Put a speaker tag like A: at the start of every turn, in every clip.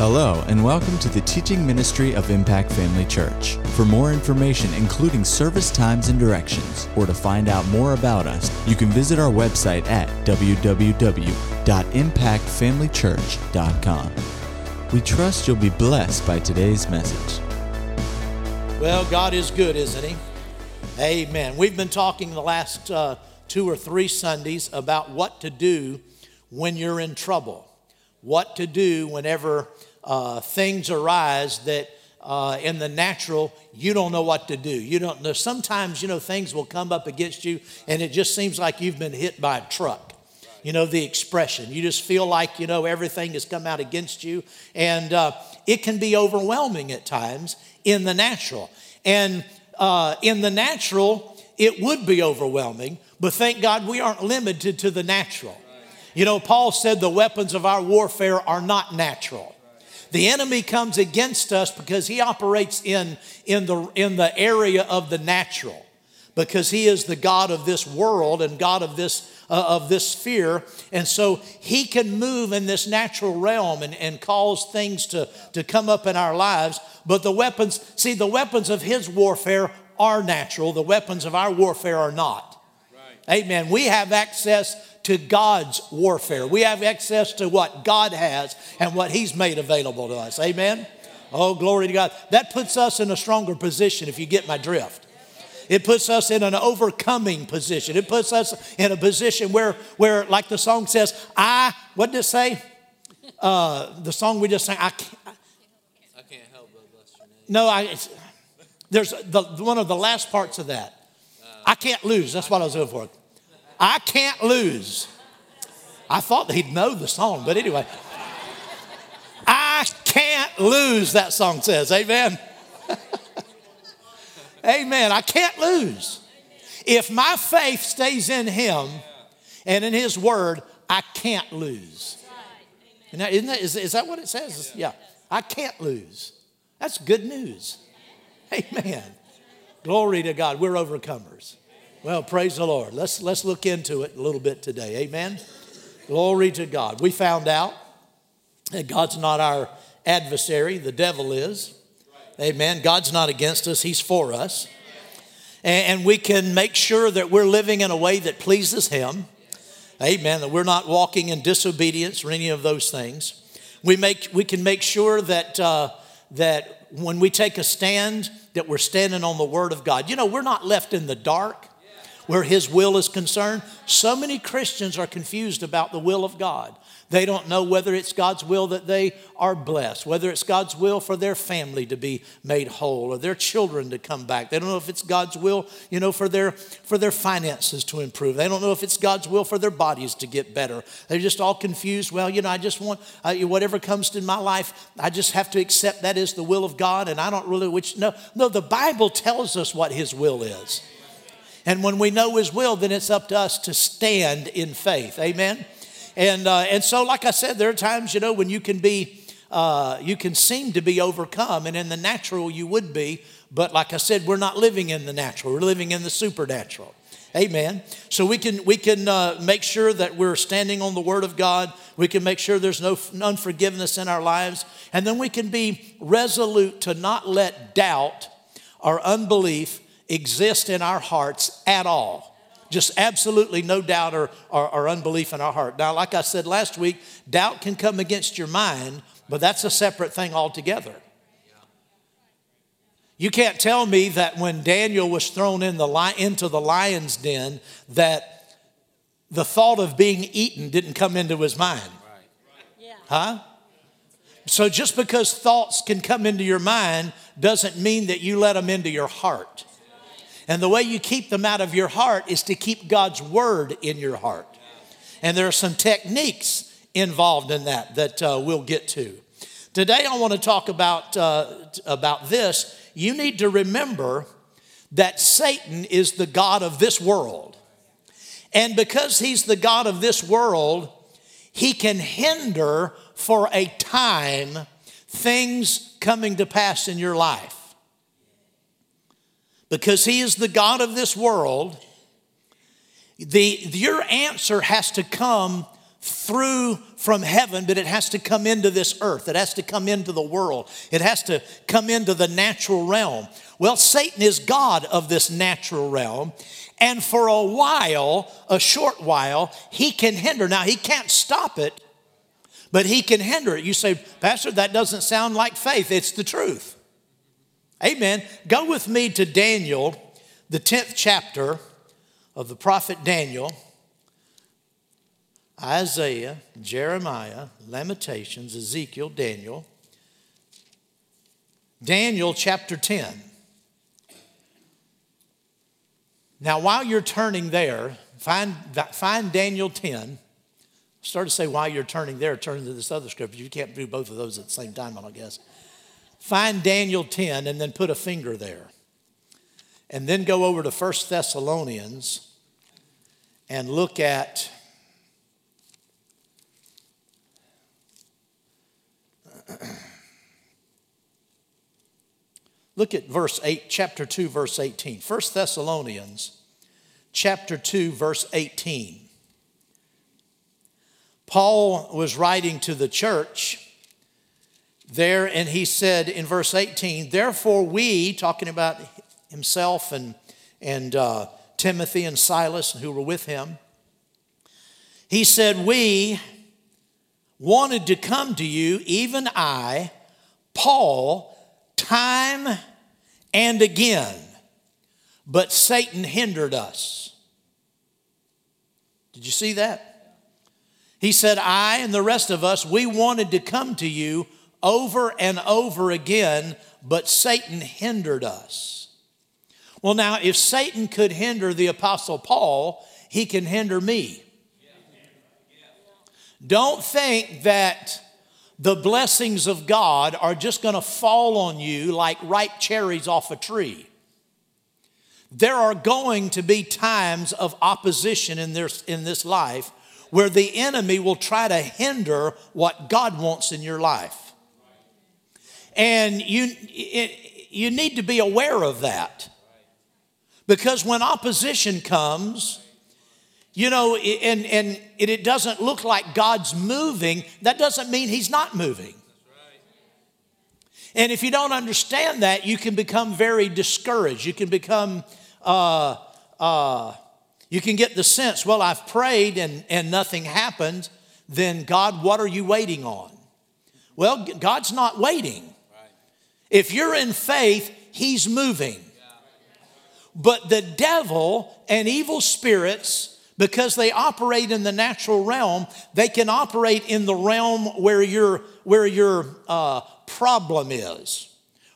A: Hello, and welcome to the teaching ministry of Impact Family Church. For more information, including service times and directions, or to find out more about us, you can visit our website at www.impactfamilychurch.com. We trust you'll be blessed by today's message.
B: Well, God is good, isn't He? Amen. We've been talking the last uh, two or three Sundays about what to do when you're in trouble, what to do whenever uh, things arise that uh, in the natural you don't know what to do. You don't know sometimes you know things will come up against you and it just seems like you've been hit by a truck. You know the expression you just feel like you know everything has come out against you and uh, it can be overwhelming at times in the natural. And uh, in the natural it would be overwhelming but thank god we aren't limited to the natural. You know paul said the weapons of our warfare are not natural the enemy comes against us because he operates in, in, the, in the area of the natural, because he is the God of this world and God of this, uh, of this sphere. And so he can move in this natural realm and, and cause things to, to come up in our lives. But the weapons, see, the weapons of his warfare are natural, the weapons of our warfare are not. Amen. We have access to God's warfare. We have access to what God has and what He's made available to us. Amen? Oh, glory to God. That puts us in a stronger position if you get my drift. It puts us in an overcoming position. It puts us in a position where, where like the song says, I, what did it say? Uh, the song we just sang, I can't, I, can't help but bless your name. No, I, there's the, one of the last parts of that. I can't lose. That's what I was looking for. I can't lose. I thought he'd know the song, but anyway. I can't lose, that song says. Amen. Amen. I can't lose. If my faith stays in him and in his word, I can't lose. Now, isn't that, is, is that what it says? Yeah. I can't lose. That's good news. Amen. Glory to God. We're overcomers. Well, praise the Lord. Let's, let's look into it a little bit today. Amen. Glory to God. We found out that God's not our adversary, the devil is. Amen. God's not against us, He's for us. And we can make sure that we're living in a way that pleases Him. Amen. That we're not walking in disobedience or any of those things. We, make, we can make sure that, uh, that when we take a stand, that we're standing on the Word of God. You know, we're not left in the dark where His will is concerned. So many Christians are confused about the will of God. They don't know whether it's God's will that they are blessed, whether it's God's will for their family to be made whole or their children to come back. They don't know if it's God's will, you know, for their for their finances to improve. They don't know if it's God's will for their bodies to get better. They're just all confused. Well, you know, I just want uh, whatever comes in my life, I just have to accept that is the will of God, and I don't really which no no. The Bible tells us what His will is. And when we know His will, then it's up to us to stand in faith. Amen. And uh, and so, like I said, there are times you know when you can be, uh, you can seem to be overcome, and in the natural you would be. But like I said, we're not living in the natural; we're living in the supernatural. Amen. So we can we can uh, make sure that we're standing on the Word of God. We can make sure there's no unforgiveness in our lives, and then we can be resolute to not let doubt or unbelief exist in our hearts at all. Just absolutely no doubt or, or, or, unbelief in our heart. Now, like I said last week, doubt can come against your mind, but that's a separate thing altogether. You can't tell me that when Daniel was thrown in the li- into the lion's den, that the thought of being eaten didn't come into his mind. Huh? So just because thoughts can come into your mind doesn't mean that you let them into your heart. And the way you keep them out of your heart is to keep God's word in your heart. And there are some techniques involved in that that uh, we'll get to. Today, I want to talk about, uh, about this. You need to remember that Satan is the God of this world. And because he's the God of this world, he can hinder for a time things coming to pass in your life because He is the God of this world, the, your answer has to come through from heaven, but it has to come into this earth. It has to come into the world. It has to come into the natural realm. Well, Satan is God of this natural realm. And for a while, a short while, he can hinder. Now, he can't stop it, but he can hinder it. You say, Pastor, that doesn't sound like faith. It's the truth. Amen. Go with me to Daniel, the 10th chapter of the prophet Daniel. Isaiah, Jeremiah, Lamentations, Ezekiel, Daniel. Daniel chapter 10. Now, while you're turning there, find, find Daniel 10. Start to say while you're turning there, turn to this other scripture. You can't do both of those at the same time, I guess. Find Daniel 10 and then put a finger there. And then go over to 1 Thessalonians and look at Look at verse 8, chapter 2, verse 18. 1 Thessalonians, chapter 2, verse 18. Paul was writing to the church there, and he said in verse 18, Therefore, we, talking about himself and, and uh, Timothy and Silas who were with him, he said, We wanted to come to you, even I, Paul, time and again, but Satan hindered us. Did you see that? He said, I and the rest of us, we wanted to come to you over and over again, but Satan hindered us. Well, now, if Satan could hinder the Apostle Paul, he can hinder me. Don't think that the blessings of God are just going to fall on you like ripe cherries off a tree. There are going to be times of opposition in this, in this life where the enemy will try to hinder what God wants in your life. And you, it, you need to be aware of that. Because when opposition comes, you know, and, and it doesn't look like God's moving, that doesn't mean He's not moving. And if you don't understand that, you can become very discouraged. You can become, uh, uh, you can get the sense, well, I've prayed and, and nothing happened, then God, what are you waiting on? Well, God's not waiting. If you're in faith, He's moving. But the devil and evil spirits, because they operate in the natural realm, they can operate in the realm where your, where your uh, problem is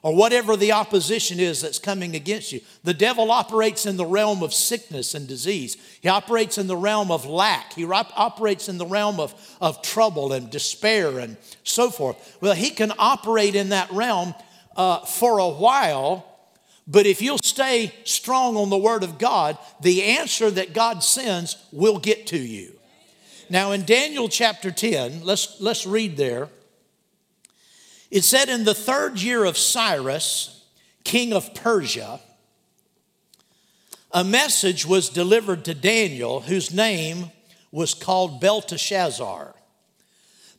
B: or whatever the opposition is that's coming against you. The devil operates in the realm of sickness and disease. He operates in the realm of lack. He operates in the realm of, of trouble and despair and so forth. Well, he can operate in that realm uh, for a while but if you'll stay strong on the Word of God, the answer that God sends will get to you. Now, in Daniel chapter 10, let's, let's read there. It said, In the third year of Cyrus, king of Persia, a message was delivered to Daniel, whose name was called Belteshazzar.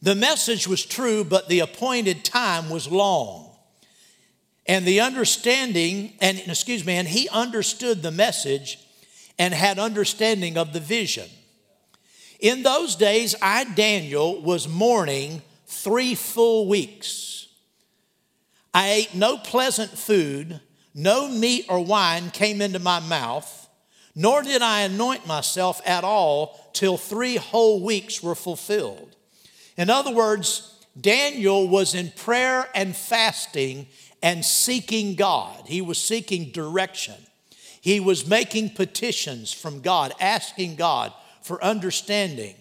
B: The message was true, but the appointed time was long. And the understanding, and excuse me, and he understood the message and had understanding of the vision. In those days, I, Daniel, was mourning three full weeks. I ate no pleasant food, no meat or wine came into my mouth, nor did I anoint myself at all till three whole weeks were fulfilled. In other words, Daniel was in prayer and fasting and seeking God. He was seeking direction. He was making petitions from God, asking God for understanding.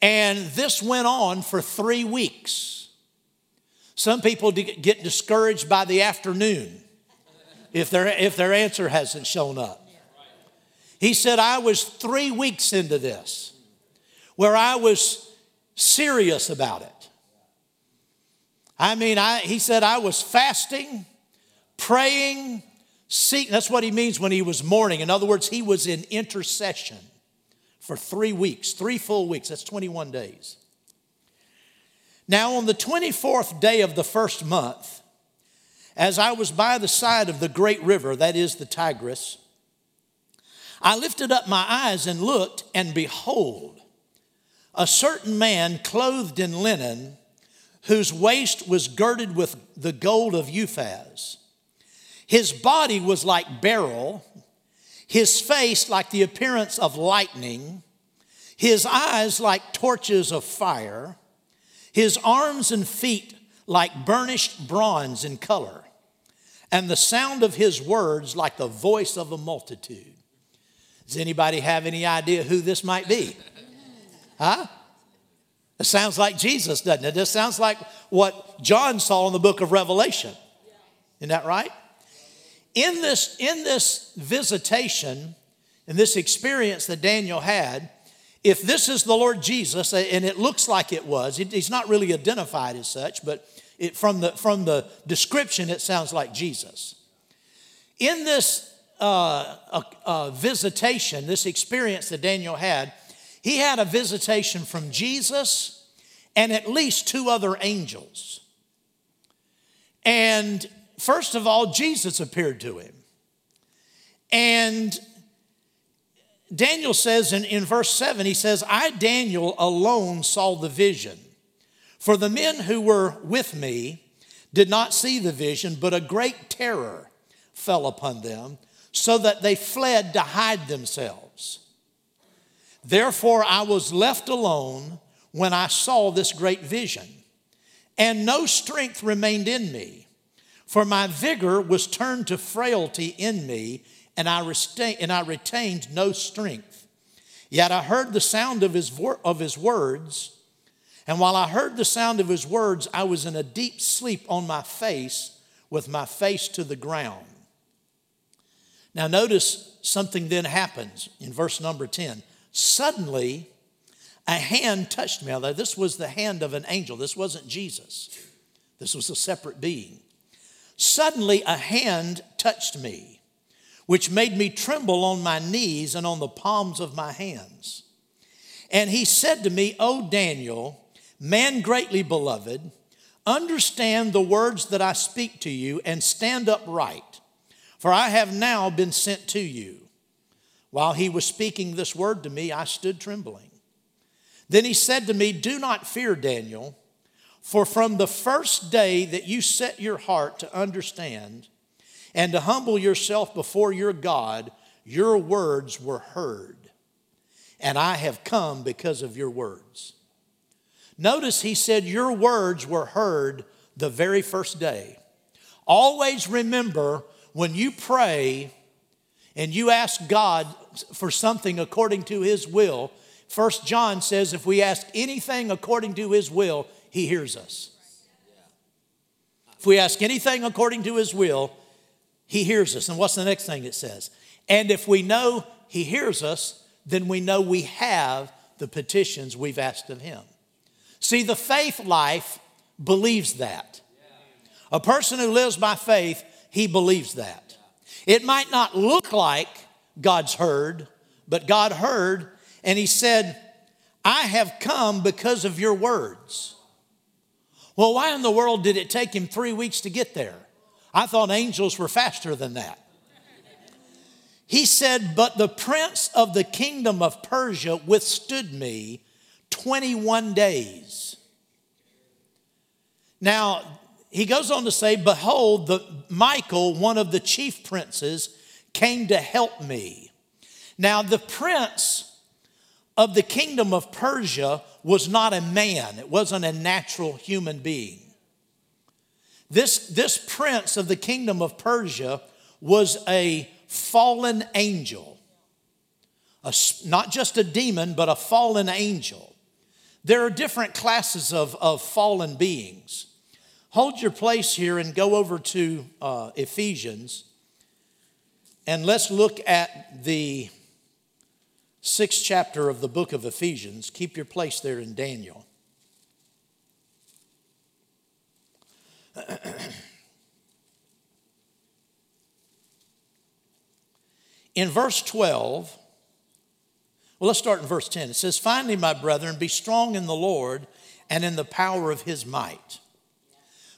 B: And this went on for three weeks. Some people get discouraged by the afternoon if their, if their answer hasn't shown up. He said, I was three weeks into this where I was serious about it. I mean, I, he said, I was fasting, praying, seeking. That's what he means when he was mourning. In other words, he was in intercession for three weeks, three full weeks. That's 21 days. Now, on the 24th day of the first month, as I was by the side of the great river, that is the Tigris, I lifted up my eyes and looked, and behold, a certain man clothed in linen, whose waist was girded with the gold of Uphaz. His body was like beryl, his face like the appearance of lightning, his eyes like torches of fire, his arms and feet like burnished bronze in color, and the sound of his words like the voice of a multitude. Does anybody have any idea who this might be? Huh? It sounds like Jesus, doesn't it? This sounds like what John saw in the book of Revelation. Isn't that right? In this, in this visitation, in this experience that Daniel had, if this is the Lord Jesus, and it looks like it was, he's not really identified as such, but it, from, the, from the description, it sounds like Jesus. In this uh, uh, visitation, this experience that Daniel had, he had a visitation from Jesus and at least two other angels. And first of all, Jesus appeared to him. And Daniel says in, in verse 7, he says, I, Daniel, alone saw the vision. For the men who were with me did not see the vision, but a great terror fell upon them, so that they fled to hide themselves. Therefore, I was left alone when I saw this great vision, and no strength remained in me, for my vigor was turned to frailty in me, and I, restain, and I retained no strength. Yet I heard the sound of his, of his words, and while I heard the sound of his words, I was in a deep sleep on my face, with my face to the ground. Now, notice something then happens in verse number 10. Suddenly, a hand touched me. Although this was the hand of an angel, this wasn't Jesus, this was a separate being. Suddenly, a hand touched me, which made me tremble on my knees and on the palms of my hands. And he said to me, O Daniel, man greatly beloved, understand the words that I speak to you and stand upright, for I have now been sent to you. While he was speaking this word to me, I stood trembling. Then he said to me, Do not fear, Daniel, for from the first day that you set your heart to understand and to humble yourself before your God, your words were heard, and I have come because of your words. Notice he said, Your words were heard the very first day. Always remember when you pray and you ask God for something according to his will, First John says if we ask anything according to his will, he hears us. If we ask anything according to his will, he hears us. And what's the next thing it says? And if we know he hears us, then we know we have the petitions we've asked of him. See, the faith life believes that. A person who lives by faith, he believes that. It might not look like God's heard, but God heard, and He said, I have come because of your words. Well, why in the world did it take him three weeks to get there? I thought angels were faster than that. He said, But the prince of the kingdom of Persia withstood me 21 days. Now, he goes on to say, Behold, the, Michael, one of the chief princes, came to help me. Now, the prince of the kingdom of Persia was not a man, it wasn't a natural human being. This, this prince of the kingdom of Persia was a fallen angel, a, not just a demon, but a fallen angel. There are different classes of, of fallen beings. Hold your place here and go over to uh, Ephesians and let's look at the sixth chapter of the book of Ephesians. Keep your place there in Daniel. in verse 12, Well, let's start in verse 10. It says, Finally, my brethren, be strong in the Lord and in the power of his might.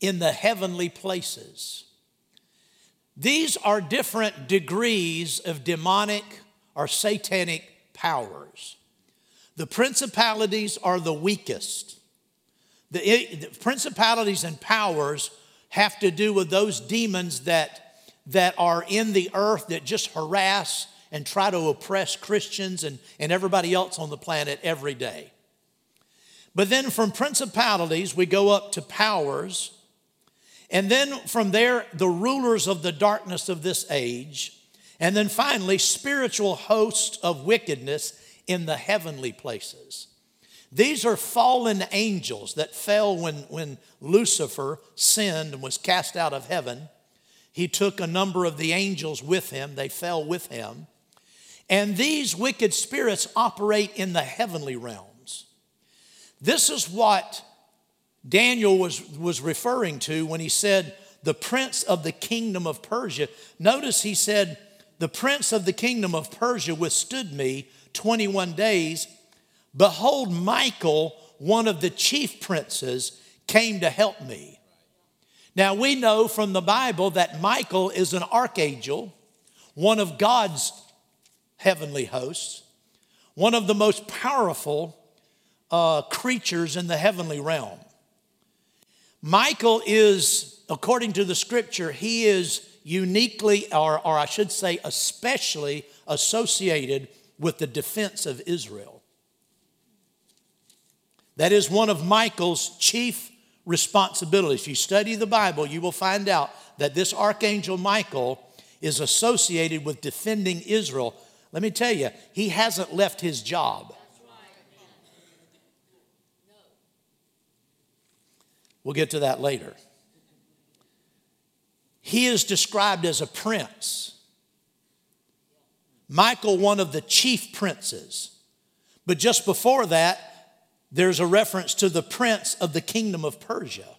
B: in the heavenly places. These are different degrees of demonic or satanic powers. The principalities are the weakest. The, eh, the, principalities and powers have to do with those demons that, that are in the earth that just harass and try to oppress Christians and, and everybody else on the planet every day. But then from principalities, we go up to powers. And then from there, the rulers of the darkness of this age. And then finally, spiritual hosts of wickedness in the heavenly places. These are fallen angels that fell when, when Lucifer sinned and was cast out of heaven. He took a number of the angels with him, they fell with him. And these wicked spirits operate in the heavenly realms. This is what Daniel was, was referring to when he said, the prince of the kingdom of Persia. Notice he said, the prince of the kingdom of Persia withstood me 21 days, behold, Michael, one of the chief princes, came to help me. Now, we know from the Bible that Michael is an archangel, one of God's heavenly hosts, one of the most powerful uh, creatures in the heavenly realm. Michael is, according to the scripture, he is uniquely, or, or I should say, especially associated with the defense of Israel. That is one of Michael's chief responsibilities. If you study the Bible, you will find out that this archangel Michael is associated with defending Israel. Let me tell you, he hasn't left his job. We'll get to that later. He is described as a prince. Michael, one of the chief princes. But just before that, there's a reference to the prince of the kingdom of Persia.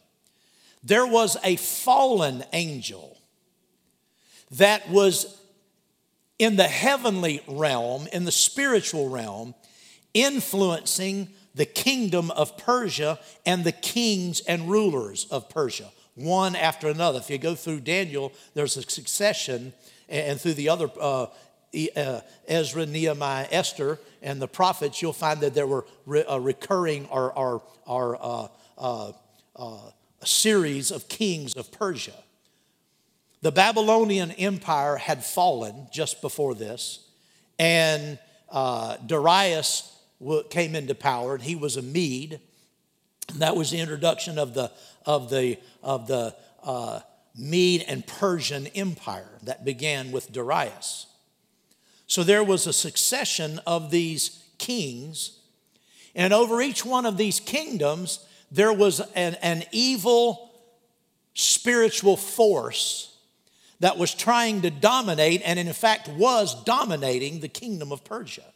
B: There was a fallen angel that was in the heavenly realm, in the spiritual realm, influencing the kingdom of Persia and the kings and rulers of Persia, one after another. If you go through Daniel, there's a succession, and through the other uh, uh, Ezra, Nehemiah, Esther, and the prophets, you'll find that there were re- uh, recurring or, or, or uh, uh, uh, a series of kings of Persia. The Babylonian Empire had fallen just before this, and Darius came into power, and he was a Mede. And that was the introduction of the, of the, of the uh, Mede and Persian Empire that began with Darius. So there was a succession of these kings, and over each one of these kingdoms, there was an, an evil spiritual force that was trying to dominate, and in fact was dominating the kingdom of Persia.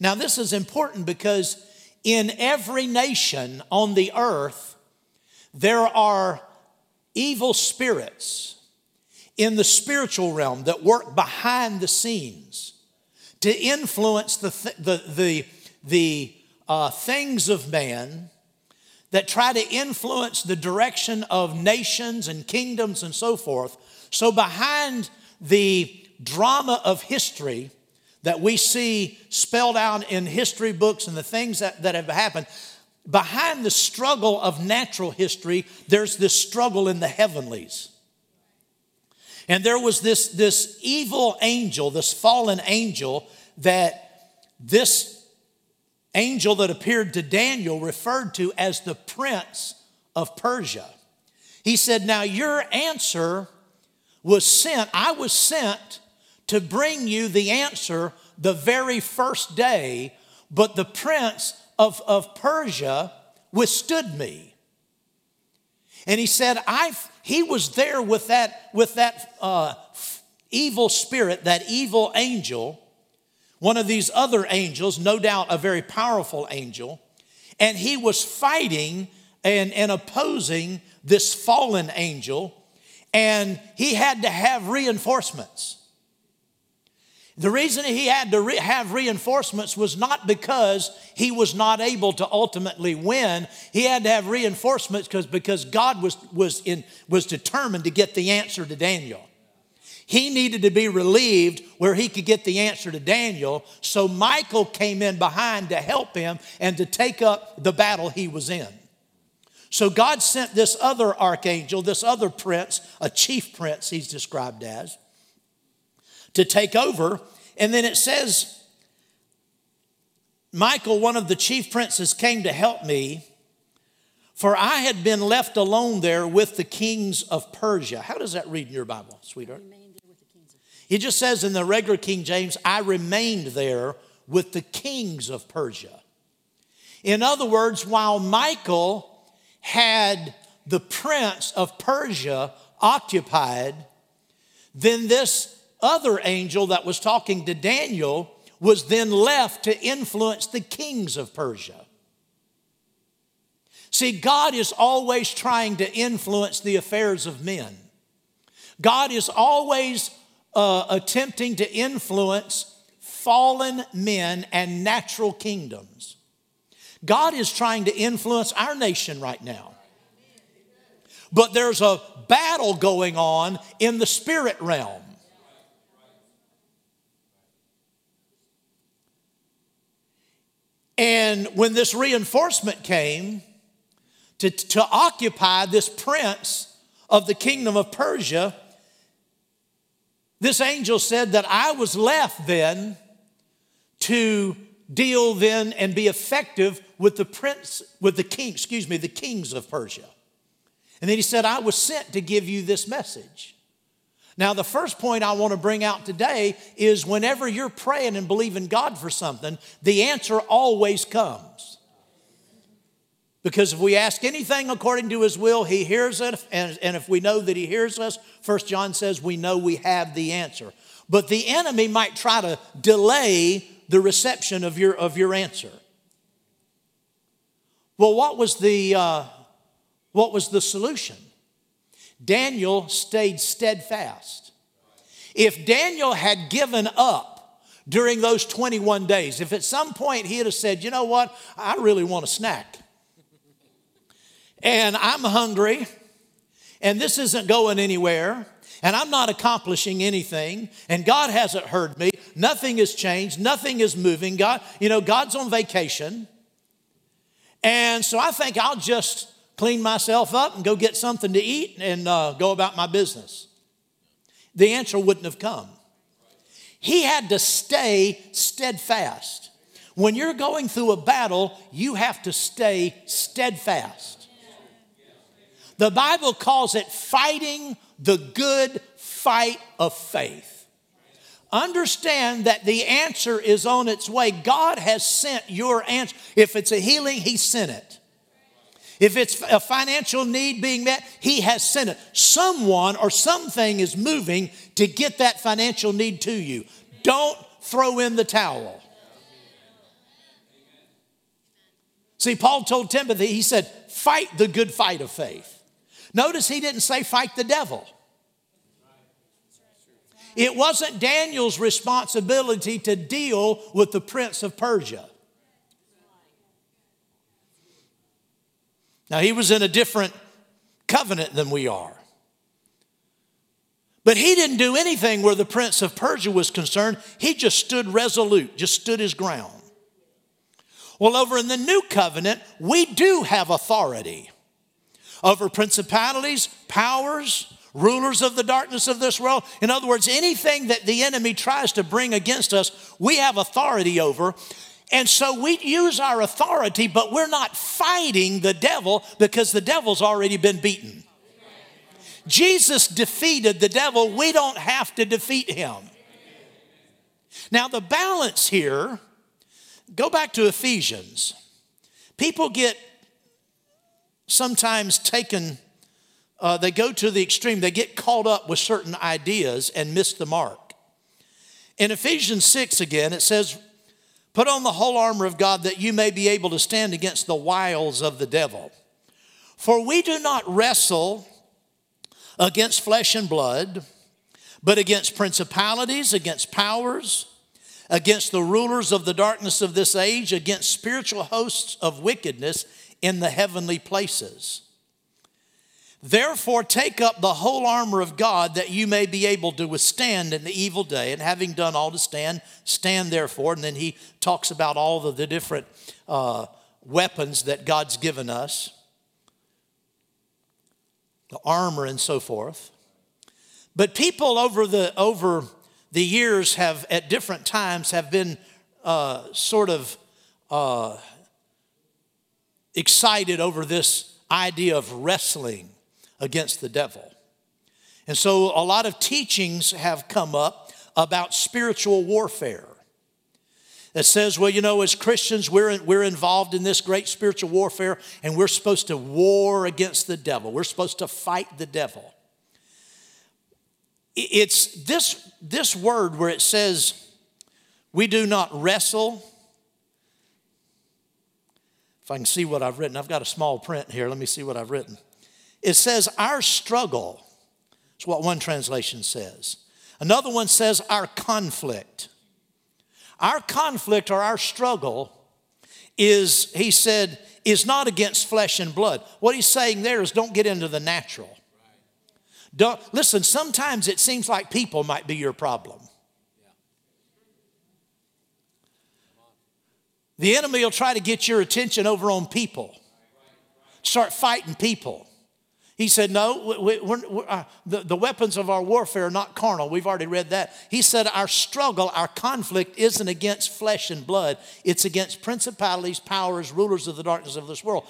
B: Now, this is important because in every nation on the earth, there are evil spirits in the spiritual realm that work behind the scenes to influence the, th- the, the, the uh, things of man that try to influence the direction of nations and kingdoms and so forth. So, behind the drama of history that we see spelled out in history books and the things that, that have happened, behind the struggle of natural history, there's this struggle in the heavenlies. And there was this, this evil angel, this fallen angel, that this angel that appeared to Daniel referred to as the prince of Persia. He said, Now your answer was sent, I was sent to bring you the answer the very first day but the prince of, of Persia withstood me. And he said, I he was there with that, with that uh, evil spirit, that evil angel, one of these other angels, no doubt a very powerful angel, and he was fighting and, and opposing this fallen angel, and he had to have reinforcements. The reason he had to re- have reinforcements was not because he was not able to ultimately win. He had to have reinforcements because, because God was, was, in, was determined to get the answer to Daniel. He needed to be relieved where he could get the answer to Daniel. So Michael came in behind to help him and to take up the battle he was in. So God sent this other archangel, this other prince, a chief prince he's described as, to take over. And then it says, Michael, one of the chief princes, came to help me, for I had been left alone there with the kings of Persia. How does that read in your Bible, sweetheart? He just says in the regular King James, I remained there with the kings of Persia. In other words, while Michael had the prince of Persia occupied, then this other angel that was talking to Daniel was then left to influence the kings of Persia. See, God is always trying to influence the affairs of men. God is always uh, attempting to influence fallen men and natural kingdoms. God is trying to influence our nation right now. But there's a battle going on in the spirit realm. And when this reinforcement came to, to occupy this prince of the kingdom of Persia, this angel said that I was left then to deal then and be effective with the prince, with the king, excuse me, the kings of Persia. And then he said, I was sent to give you this message. Now, the first point I want to bring out today is whenever you're praying and believing God for something, the answer always comes. Because if we ask anything according to his will, he hears it. And, if we know that he hears us, First John says we know we have the answer. But the enemy might try to delay the reception of your, of your answer. Well, what was the, uh, what was the solution? Daniel stayed steadfast. If Daniel had given up during those 21 days, if at some point he had said, you know what, I really want a snack, and I'm hungry, and this isn't going anywhere, and I'm not accomplishing anything, and God hasn't heard me, nothing has changed, nothing is moving. God, you know, God's on vacation. And so I think I'll just clean myself up and go get something to eat and uh, go about my business? The answer wouldn't have come. He had to stay steadfast. When you're going through a battle, you have to stay steadfast. The Bible calls it fighting the good fight of faith. Understand that the answer is on its way. God has sent your answer. If it's a healing, He sent it. If it's a financial need being met, He has sent it. Someone or something is moving to get that financial need to you. Don't throw in the towel. See, Paul told Timothy, he said, fight the good fight of faith. Notice he didn't say fight the devil. It wasn't Daniel's responsibility to deal with the prince of Persia. Now, he was in a different covenant than we are. But he didn't do anything where the prince of Persia was concerned. He just stood resolute, just stood his ground. Well, over in the new covenant, we do have authority over principalities, powers, rulers of the darkness of this world. In other words, anything that the enemy tries to bring against us, we have authority over. And so we use our authority, but we're not fighting the devil because the devil's already been beaten. Jesus defeated the devil. We don't have to defeat him. Now, the balance here go back to Ephesians. People get sometimes taken, uh, they go to the extreme, they get caught up with certain ideas and miss the mark. In Ephesians 6 again, it says, Put on the whole armor of God that you may be able to stand against the wiles of the devil. For we do not wrestle against flesh and blood, but against principalities, against powers, against the rulers of the darkness of this age, against spiritual hosts of wickedness in the heavenly places. Therefore, take up the whole armor of God that you may be able to withstand in the evil day. And having done all to stand, stand therefore. And then he talks about all of the different uh, weapons that God's given us the armor and so forth. But people over the, over the years have, at different times, have been uh, sort of uh, excited over this idea of wrestling against the devil. And so a lot of teachings have come up about spiritual warfare that says, well, you know, as Christians, we're, we're involved in this great spiritual warfare and we're supposed to war against the devil. We're supposed to fight the devil. It's this, this word where it says, we do not wrestle. If I can see what I've written, I've got a small print here. Let me see what I've written. It says, our struggle. It's what one translation says. Another one says, our conflict. Our conflict or our struggle is, he said, is not against flesh and blood. What he's saying there is don't get into the natural. Don't, listen, sometimes it seems like people might be your problem. The enemy will try to get your attention over on people, start fighting people. He said, No, we, we're, we're, uh, the, the weapons of our warfare are not carnal. We've already read that. He said, Our struggle, our conflict isn't against flesh and blood, it's against principalities, powers, rulers of the darkness of this world.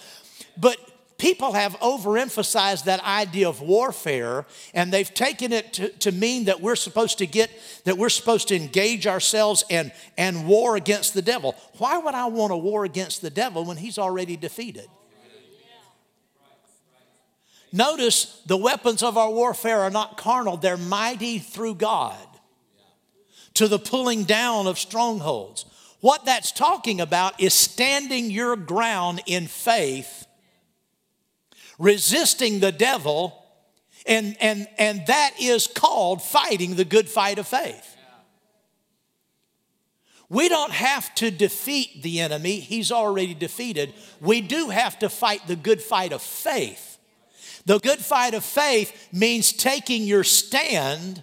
B: But people have overemphasized that idea of warfare and they've taken it to, to mean that we're supposed to get, that we're supposed to engage ourselves and, and war against the devil. Why would I want to war against the devil when he's already defeated? Notice the weapons of our warfare are not carnal, they're mighty through God to the pulling down of strongholds. What that's talking about is standing your ground in faith, resisting the devil, and, and, and that is called fighting the good fight of faith. We don't have to defeat the enemy, he's already defeated. We do have to fight the good fight of faith. The good fight of faith means taking your stand,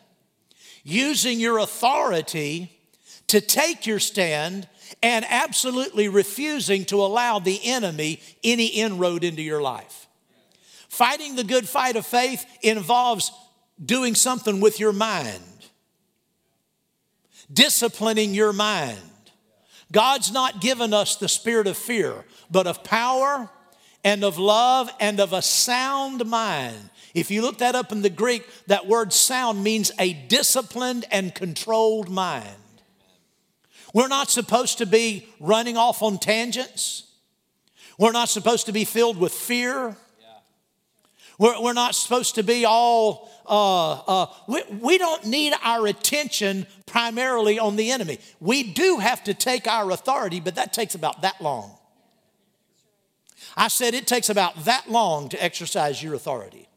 B: using your authority to take your stand, and absolutely refusing to allow the enemy any inroad into your life. Fighting the good fight of faith involves doing something with your mind, disciplining your mind. God's not given us the spirit of fear, but of power and of love and of a sound mind. If you look that up in the Greek, that word sound means a disciplined and controlled mind. We're not supposed to be running off on tangents. We're not supposed to be filled with fear. We're, we're not supposed to be all, uh, uh, we, we don't need our attention primarily on the enemy. We do have to take our authority, but that takes about that long. I said it takes about that long to exercise your authority.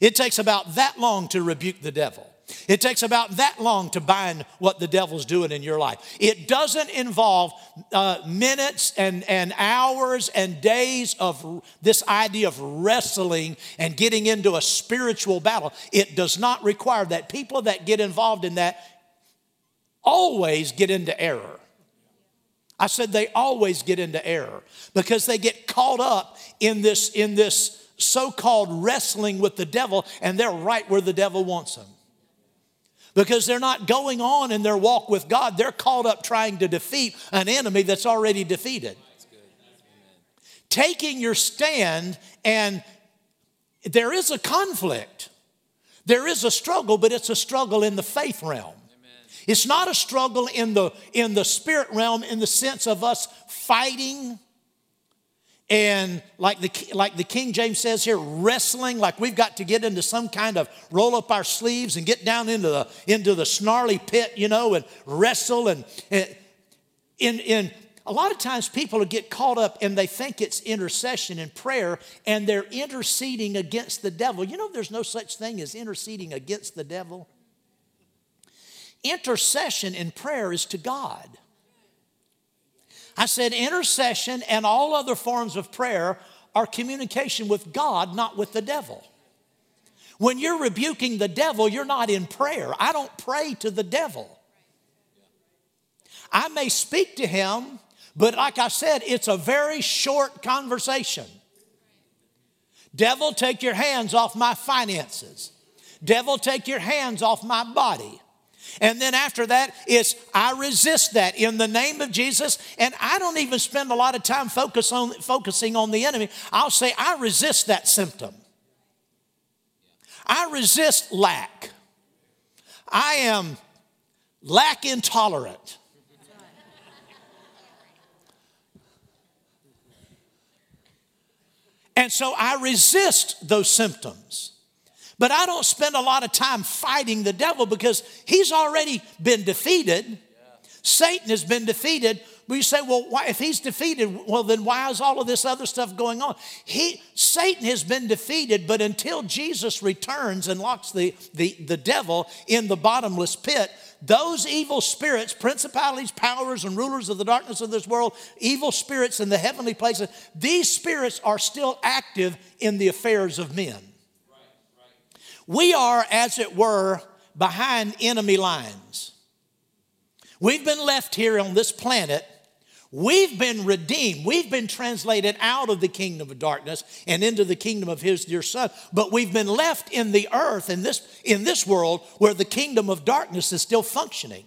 B: It takes about that long to rebuke the devil. It takes about that long to bind what the devil's doing in your life. It doesn't involve uh, minutes and, and hours and days of this idea of wrestling and getting into a spiritual battle. It does not require that. People that get involved in that always get into error. I said they always get into error because they get caught up in this, in this so-called wrestling with the devil and they're right where the devil wants them. Because they're not going on in their walk with God. They're caught up trying to defeat an enemy that's already defeated. Taking your stand and there is a conflict. There is a struggle, but it's a struggle in the faith realm. It's not a struggle in the, in the spirit realm in the sense of us fighting and like the, like the King James says here, wrestling, like we've got to get into some kind of roll up our sleeves and get down into the, into the snarly pit, you know, and wrestle. And, and in, in a lot of times people get caught up and they think it's intercession and prayer and they're interceding against the devil. You know, there's no such thing as interceding against the devil. Intercession in prayer is to God. I said intercession and all other forms of prayer are communication with God, not with the devil. When you're rebuking the devil, you're not in prayer. I don't pray to the devil. I may speak to him, but like I said, it's a very short conversation. Devil, take your hands off my finances. Devil, take your hands off my body. And then after that, it's I resist that in the name of Jesus. And I don't even spend a lot of time focus on, focusing on the enemy. I'll say, I resist that symptom. I resist lack. I am lack intolerant. And so I resist those symptoms. But I don't spend a lot of time fighting the devil because he's already been defeated. Yeah. Satan has been defeated. You say, well, why, if he's defeated, well, then why is all of this other stuff going on? He, Satan has been defeated, but until Jesus returns and locks the, the, the devil in the bottomless pit, those evil spirits, principalities, powers, and rulers of the darkness of this world, evil spirits in the heavenly places, these spirits are still active in the affairs of men. We are, as it were, behind enemy lines. We've been left here on this planet. We've been redeemed. We've been translated out of the kingdom of darkness and into the kingdom of his dear son. But we've been left in the earth, in this, in this world, where the kingdom of darkness is still functioning.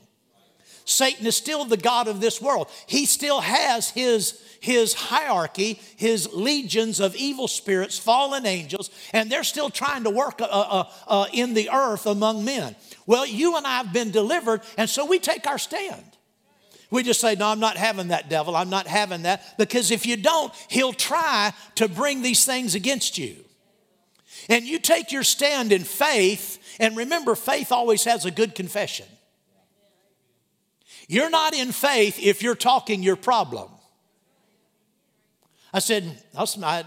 B: Satan is still the God of this world. He still has his, his hierarchy, his legions of evil spirits, fallen angels, and they're still trying to work uh, uh, uh, in the earth among men. Well, you and I have been delivered, and so we take our stand. We just say, No, I'm not having that devil. I'm not having that. Because if you don't, he'll try to bring these things against you. And you take your stand in faith, and remember, faith always has a good confession. You're not in faith if you're talking your problem. I said, I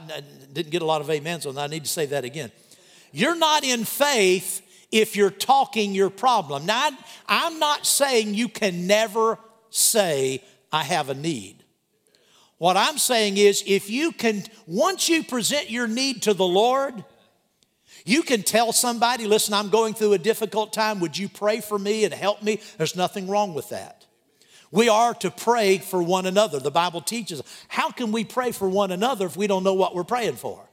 B: didn't get a lot of amens on that. I need to say that again. You're not in faith if you're talking your problem. Now, I'm not saying you can never say, I have a need. What I'm saying is, if you can, once you present your need to the Lord, you can tell somebody, listen, I'm going through a difficult time. Would you pray for me and help me? There's nothing wrong with that. We are to pray for one another. The Bible teaches. How can we pray for one another if we don't know what we're praying for?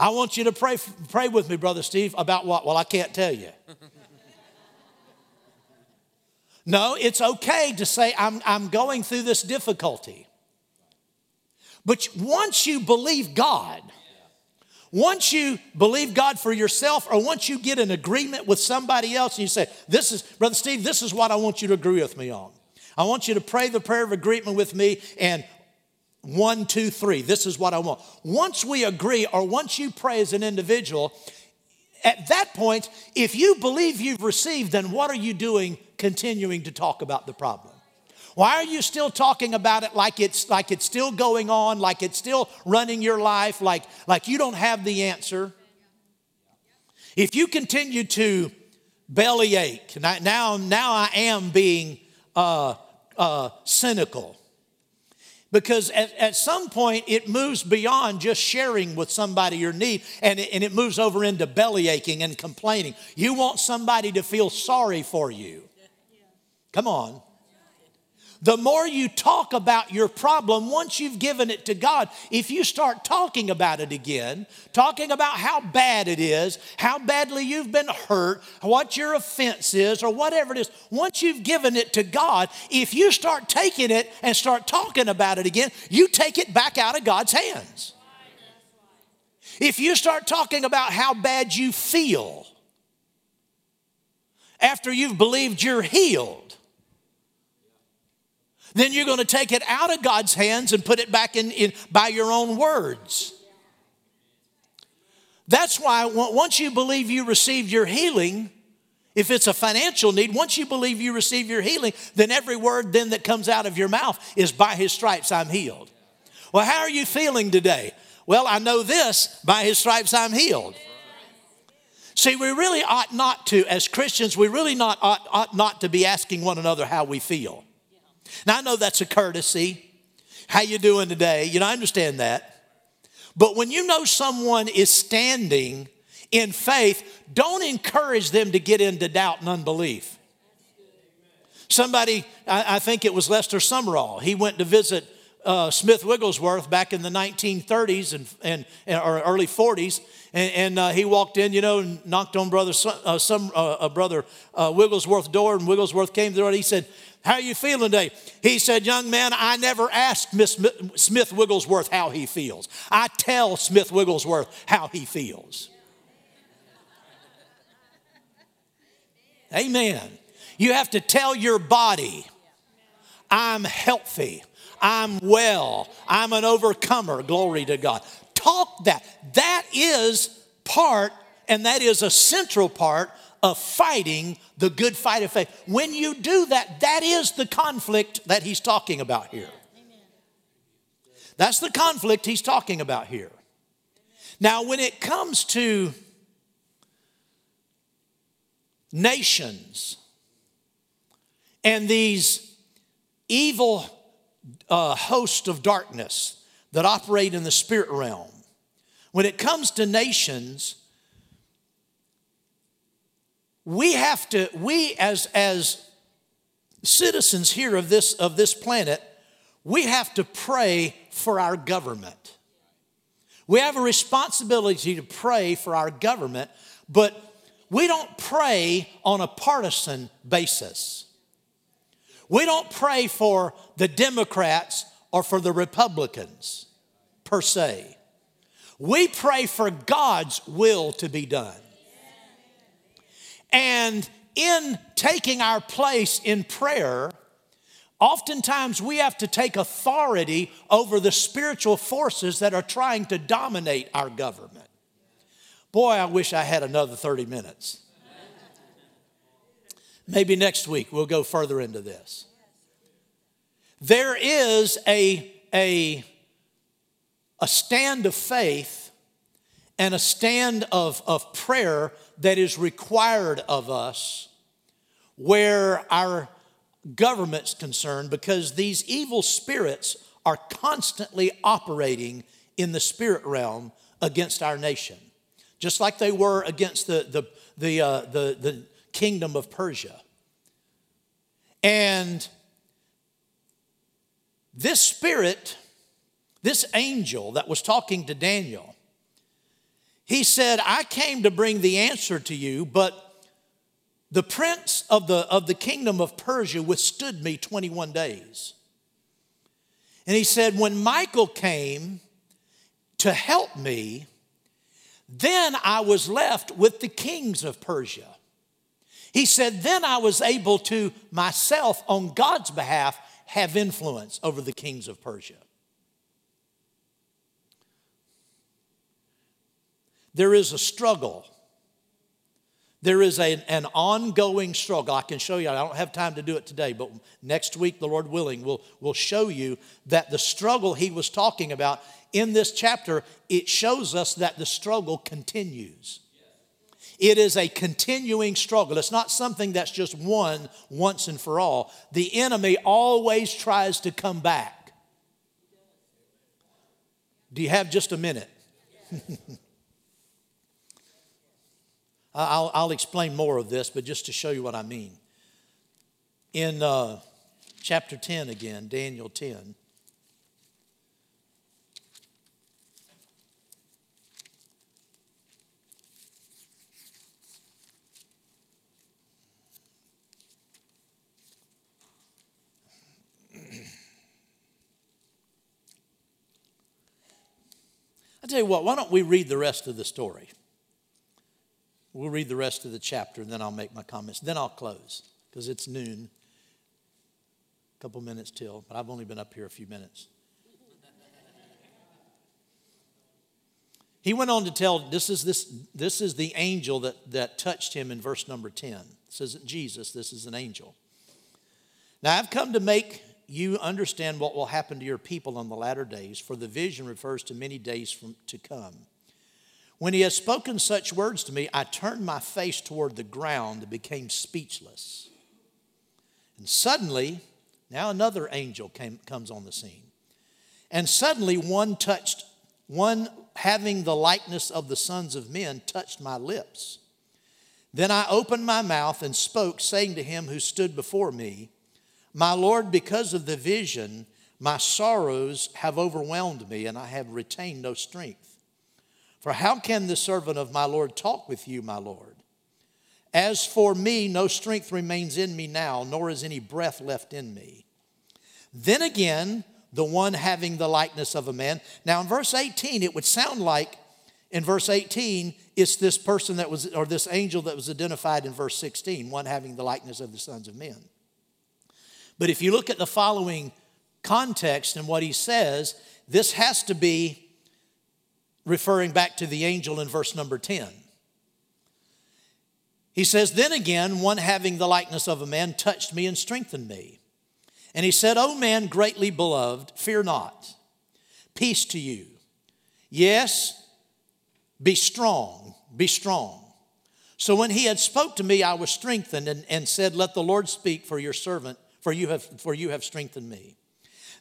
B: I want you to pray, pray with me, Brother Steve, about what? Well, I can't tell you. No, it's okay to say, I'm, I'm going through this difficulty. But once you believe God, once you believe God for yourself, or once you get an agreement with somebody else and you say, This is, Brother Steve, this is what I want you to agree with me on. I want you to pray the prayer of agreement with me and one, two, three. This is what I want. Once we agree, or once you pray as an individual, at that point, if you believe you've received, then what are you doing continuing to talk about the problem? Why are you still talking about it like it's like it's still going on, like it's still running your life, like, like you don't have the answer? If you continue to bellyache, now, now I am being uh, uh, cynical. Because at, at some point it moves beyond just sharing with somebody your need and it, and it moves over into belly aching and complaining. You want somebody to feel sorry for you. Come on the more you talk about your problem, once you've given it to God, if you start talking about it again, talking about how bad it is, how badly you've been hurt, what your offense is, or whatever it is, once you've given it to God, if you start taking it and start talking about it again, you take it back out of God's hands. If you start talking about how bad you feel, after you've believed you're healed, then you're going to take it out of God's hands and put it back in, in by your own words. That's why once you believe you received your healing, if it's a financial need, once you believe you receive your healing, then every word then that comes out of your mouth is by his stripes I'm healed. Well, how are you feeling today? Well, I know this by his stripes I'm healed. See, we really ought not to, as Christians, we really not ought, ought not to be asking one another how we feel. Now I know that's a courtesy. How you doing today? You know, I understand that. But when you know someone is standing in faith, don't encourage them to get into doubt and unbelief. Somebody, I, think it was Lester Sumrall, he went to visit uh, Smith Wigglesworth back in the 1930s and, and, and or early 40s, and, and uh, he walked in, you know, and knocked on brother uh, some uh, brother uh, Wigglesworth's door, and Wigglesworth came through, and he said, "How are you feeling today?" He said, "Young man, I never asked Miss Smith Wigglesworth how he feels. I tell Smith Wigglesworth how he feels." Amen. You have to tell your body, I'm healthy, I'm well, I'm an overcomer. Glory to God. Talk that. That is part, and that is a central part of fighting the good fight of faith. When you do that, that is the conflict that he's talking about here. That's the conflict he's talking about here. Now, when it comes to nations and these evil uh, hosts of darkness that operate in the spirit realm. When it comes to nations, we have to, we as, as citizens here of this, of this planet, we have to pray for our government. We have a responsibility to pray for our government, but we don't pray on a partisan basis. We don't pray for the Democrats or for the Republicans per se. We pray for God's will to be done. And in taking our place in prayer, oftentimes we have to take authority over the spiritual forces that are trying to dominate our government. Boy, I wish I had another 30 minutes. Maybe next week we'll go further into this. There is a, a, a stand of faith and a stand of, of prayer that is required of us where our government's concerned because these evil spirits are constantly operating in the spirit realm against our nation just like they were against the, the, the, uh, the, the kingdom of Persia. And this spirit, this angel that was talking to Daniel, he said, I came to bring the answer to you, but the prince of the, of the kingdom of Persia withstood me 21 days. And he said, When Michael came to help me, then I was left with the kings of Persia. He said, Then I was able to myself, on God's behalf, have influence over the kings of Persia. There is a struggle. There is a, an ongoing struggle. I can show you, I don't have time to do it today, but next week, the Lord willing, we'll, we'll show you that the struggle he was talking about in this chapter, it shows us that the struggle continues. It is a continuing struggle. It's not something that's just won once and for all. The enemy always tries to come back. Do you have just a minute? I'll, I'll, explain more of this, but just to show you what I mean. In uh, chapter 10 again, Daniel 10. I tell you what, why don't we read the rest of the story? We'll read the rest of the chapter and then I'll make my comments. Then I'll close because it's noon. A couple minutes till, but I've only been up here a few minutes. He went on to tell this is, this, this is the angel that, that touched him in verse number 10. This isn't Jesus, this is an angel. Now I've come to make you understand what will happen to your people on the latter days, for the vision refers to many days from, to come. When he had spoken such words to me, I turned my face toward the ground and became speechless. And suddenly, now another angel came, comes on the scene. And suddenly, one touched, one having the likeness of the sons of men, touched my lips. Then I opened my mouth and spoke, saying to him who stood before me, My Lord, because of the vision, my sorrows have overwhelmed me, and I have retained no strength. For how can the servant of my Lord talk with you, my Lord? As for me, no strength remains in me now, nor is any breath left in me. Then again, the one having the likeness of a man. Now, in verse 18, it would sound like in verse 18, it's this person that was, or this angel that was identified in verse 16, one having the likeness of the sons of men. But if you look at the following context and what he says, this has to be referring back to the angel in verse number 10. He says, Then again, one having the likeness of a man touched me and strengthened me. And he said, O man greatly beloved, fear not. Peace to you. Yes, be strong, be strong. So when he had spoke to me, I was strengthened and, and said, Let the Lord speak for your servant, for you, have, for you have strengthened me.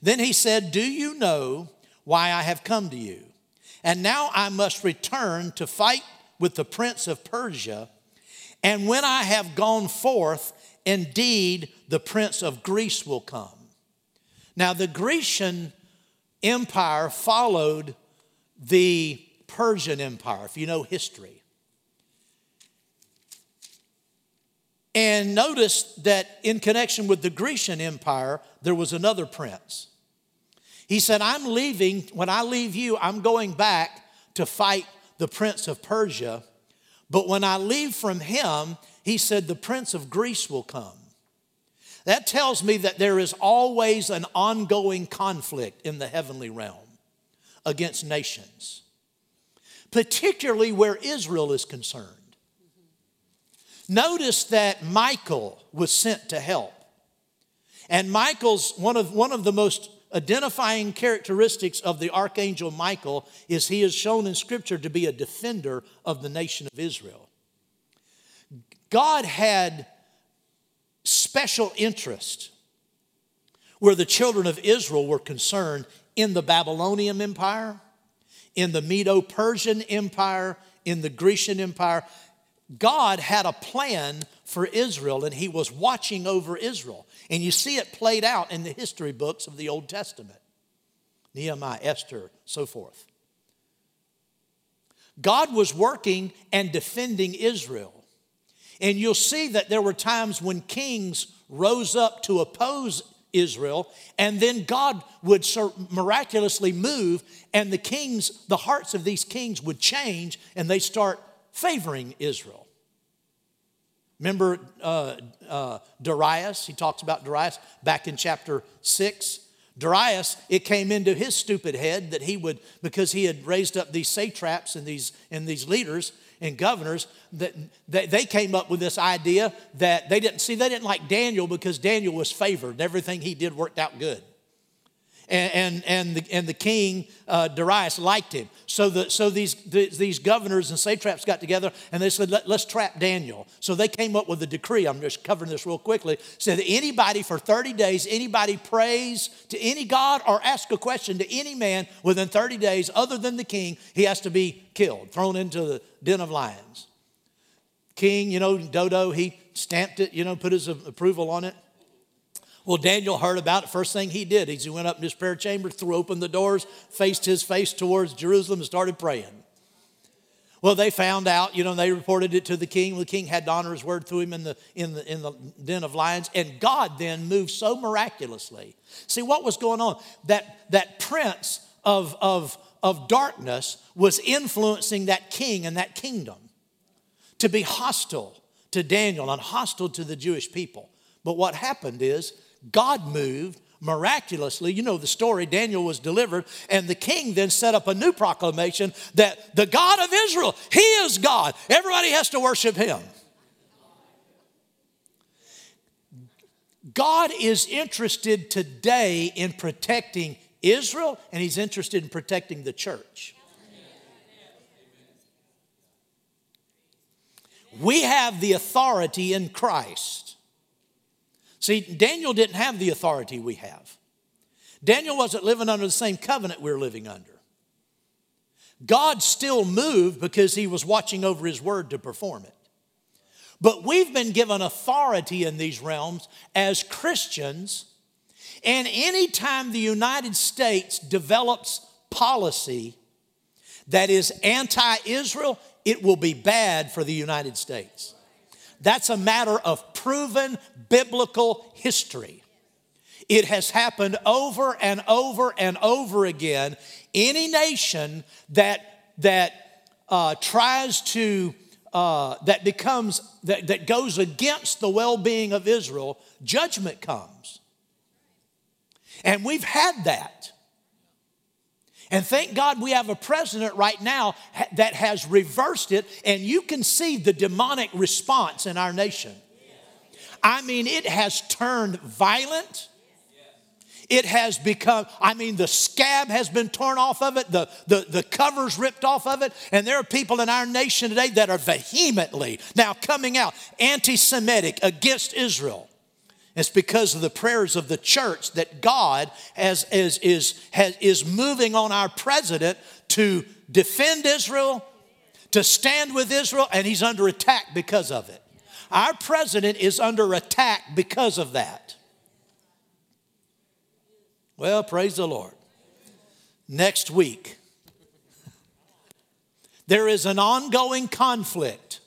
B: Then he said, Do you know why I have come to you? And now I must return to fight with the prince of Persia. And when I have gone forth, Indeed, the prince of Greece will come. Now, the Grecian Empire followed the Persian Empire, if you know history. And notice that in connection with the Grecian Empire, there was another prince. He said, I'm leaving, when I leave you, I'm going back to fight the prince of Persia. But when I leave from him, he said, The prince of Greece will come. That tells me that there is always an ongoing conflict in the heavenly realm against nations, particularly where Israel is concerned. Notice that Michael was sent to help. And Michael's one of, one of the most identifying characteristics of the archangel Michael is he is shown in Scripture to be a defender of the nation of Israel. God had special interest where the children of Israel were concerned in the Babylonian Empire, in the Medo Persian Empire, in the Grecian Empire. God had a plan for Israel and he was watching over Israel. And you see it played out in the history books of the Old Testament Nehemiah, Esther, so forth. God was working and defending Israel. And you'll see that there were times when kings rose up to oppose Israel, and then God would miraculously move, and the kings, the hearts of these kings would change, and they start favoring Israel. Remember uh, uh, Darius? He talks about Darius back in chapter 6. Darius, it came into his stupid head that he would, because he had raised up these satraps and these, and these leaders, and governors that, they came up with this idea that they didn't see they didn't like Daniel because Daniel was favored and everything he did worked out good and, and, and, the, and the king uh, Darius liked him. So, the, so these, the, these governors and satraps got together and they said, Let, us trap Daniel. So they came up with a decree. I'm just covering this real quickly. Said anybody for 30 days, anybody prays to any god or ask a question to any man within 30 days other than the king, he has to be killed, thrown into the den of lions. King, you know, Dodo, he stamped it, you know, put his approval on it. Well, Daniel heard about it. First thing he did is he went up in his prayer chamber, threw open the doors, faced his face towards Jerusalem, and started praying. Well, they found out, you know, they reported it to the king. The king had to honor his word through him in the, in the, in the den of lions. And God then moved so miraculously. See, what was going on? That, that prince of, of, of darkness was influencing that king and that kingdom to be hostile to Daniel and hostile to the Jewish people. But what happened is God moved miraculously. You know the story. Daniel was delivered, and the king then set up a new proclamation that the God of Israel, He is God. Everybody has to worship Him. God is interested today in protecting Israel, and He's interested in protecting the church. We have the authority in Christ. See, Daniel didn't have the authority we have. Daniel wasn't living under the same covenant we're living under. God still moved because he was watching over his word to perform it. But we've been given authority in these realms as Christians, and anytime the United States develops policy that is anti Israel, it will be bad for the United States. That's a matter of proven biblical history. It has happened over and over and over again. Any nation that, that uh, tries to, uh, that becomes, that, that goes against the well being of Israel, judgment comes. And we've had that. And thank God we have a president right now that has reversed it, and you can see the demonic response in our nation. I mean, it has turned violent. It has become, I mean, the scab has been torn off of it, the, the, the covers ripped off of it, and there are people in our nation today that are vehemently now coming out anti Semitic against Israel. It's because of the prayers of the church that God has, is, is, has, is moving on our president to defend Israel, to stand with Israel, and he's under attack because of it. Our president is under attack because of that. Well, praise the Lord. Next week, there is an ongoing conflict.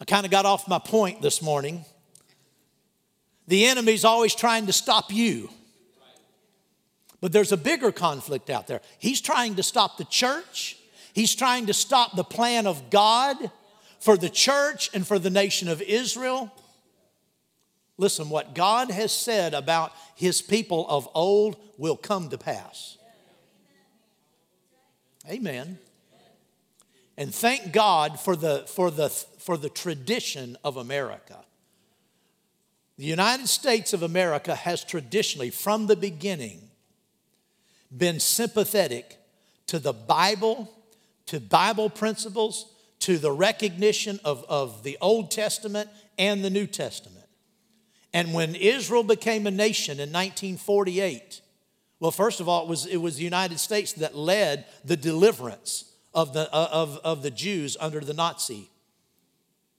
B: I kind of got off my point this morning the enemy's always trying to stop you. But there's a bigger conflict out there. He's trying to stop the church, he's trying to stop the plan of God for the church and for the nation of Israel. Listen, what God has said about his people of old will come to pass. Amen. And thank God for the, for the, for the tradition of America. The United States of America has traditionally, from the beginning, been sympathetic to the Bible, to Bible principles, to the recognition of, of the Old Testament and the New Testament. And when Israel became a nation in 1948, well, first of all, it was, it was the United States that led the deliverance of the, uh, of, of the Jews under the Nazi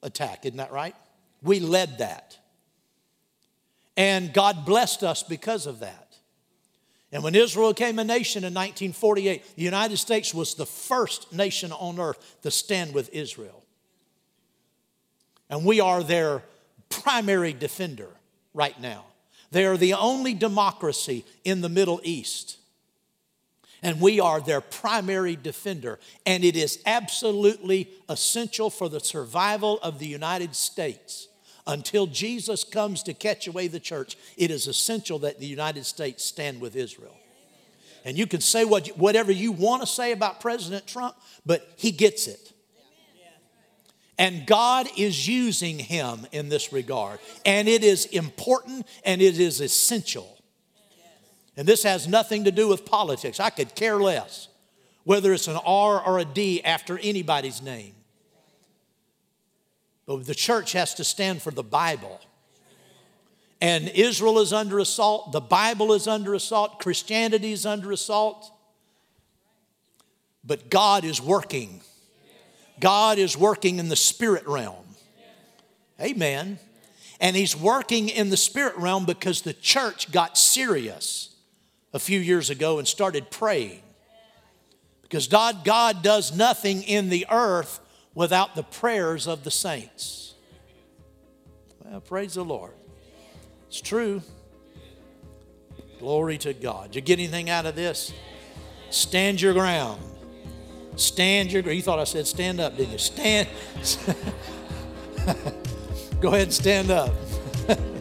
B: attack. Isn't that right? We led that. And God blessed us because of that. And when Israel became a nation in 1948, the United States was the first nation on earth to stand with Israel. And we are their primary defender right now. They are the only democracy in the Middle East. And we are their primary defender. And it is absolutely essential for the survival of the United States until Jesus comes to catch away the church, it is essential that the United States stand with Israel. And you can say what, whatever you want to say about President Trump, but he gets it. And God is using him in this regard. And it is important and it is essential. And this has nothing to do with politics. I could care less whether it's an R or a D after anybody's name. But the church has to stand for the Bible. And Israel is under assault, the Bible is under assault, Christianity is under assault. But God is working. God is working in the spirit realm. Amen. And He's working in the spirit realm because the church got serious a few years ago and started praying. Because God, God does nothing in the earth without the prayers of the saints. Well, praise the Lord. It's true. Glory to God. Did you get anything out of this? Stand your ground. Stand your You thought I said stand up, didn't you? Stand. Go ahead and stand up.